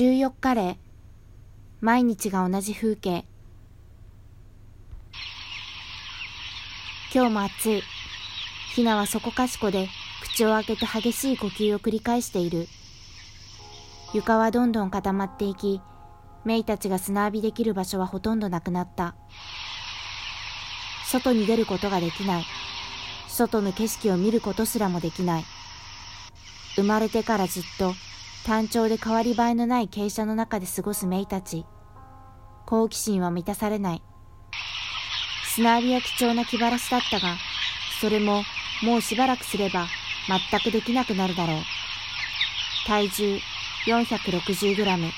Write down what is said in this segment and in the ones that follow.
14日例毎日が同じ風景。今日も暑い。ひなはそこかしこで口を開けて激しい呼吸を繰り返している。床はどんどん固まっていきメイたちが砂浴びできる場所はほとんどなくなった。外に出ることができない。外の景色を見ることすらもできない。生まれてからずっと単調で変わり映えのない傾斜の中で過ごすメイたち。好奇心は満たされない。砂浴びは貴重な気晴らしだったがそれももうしばらくすれば全くできなくなるだろう。体重 460g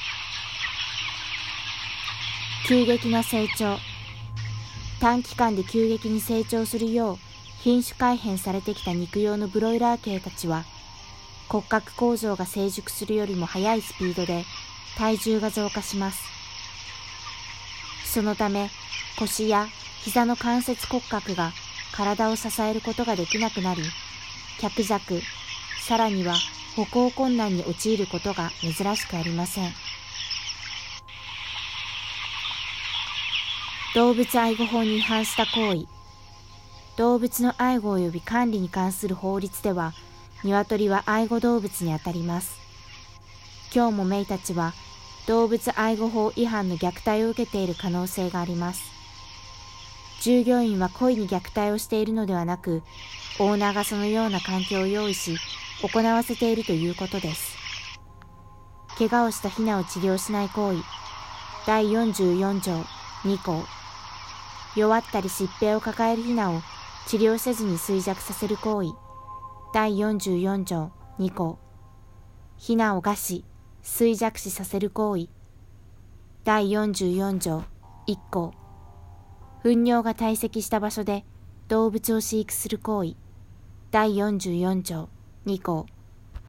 急激な成長。短期間で急激に成長するよう品種改変されてきた肉用のブロイラー系たちは骨格構造が成熟するよりも速いスピードで体重が増加します。そのため腰や膝の関節骨格が体を支えることができなくなり脚弱さらには歩行困難に陥ることが珍しくありません。動物愛護法に違反した行為。動物の愛護及び管理に関する法律では鶏は愛護動物にあたります。今日もメイたちは動物愛護法違反の虐待を受けている可能性があります。従業員は故意に虐待をしているのではなくオーナーがそのような環境を用意し行わせているということです。怪我をしたヒナを治療しない行為。第44条2項。弱ったり疾病を抱えるヒナを治療せずに衰弱させる行為。第44条2項。避難を餓死衰弱死させる行為。第44条1項。糞尿が堆積した場所で動物を飼育する行為。第44条2項。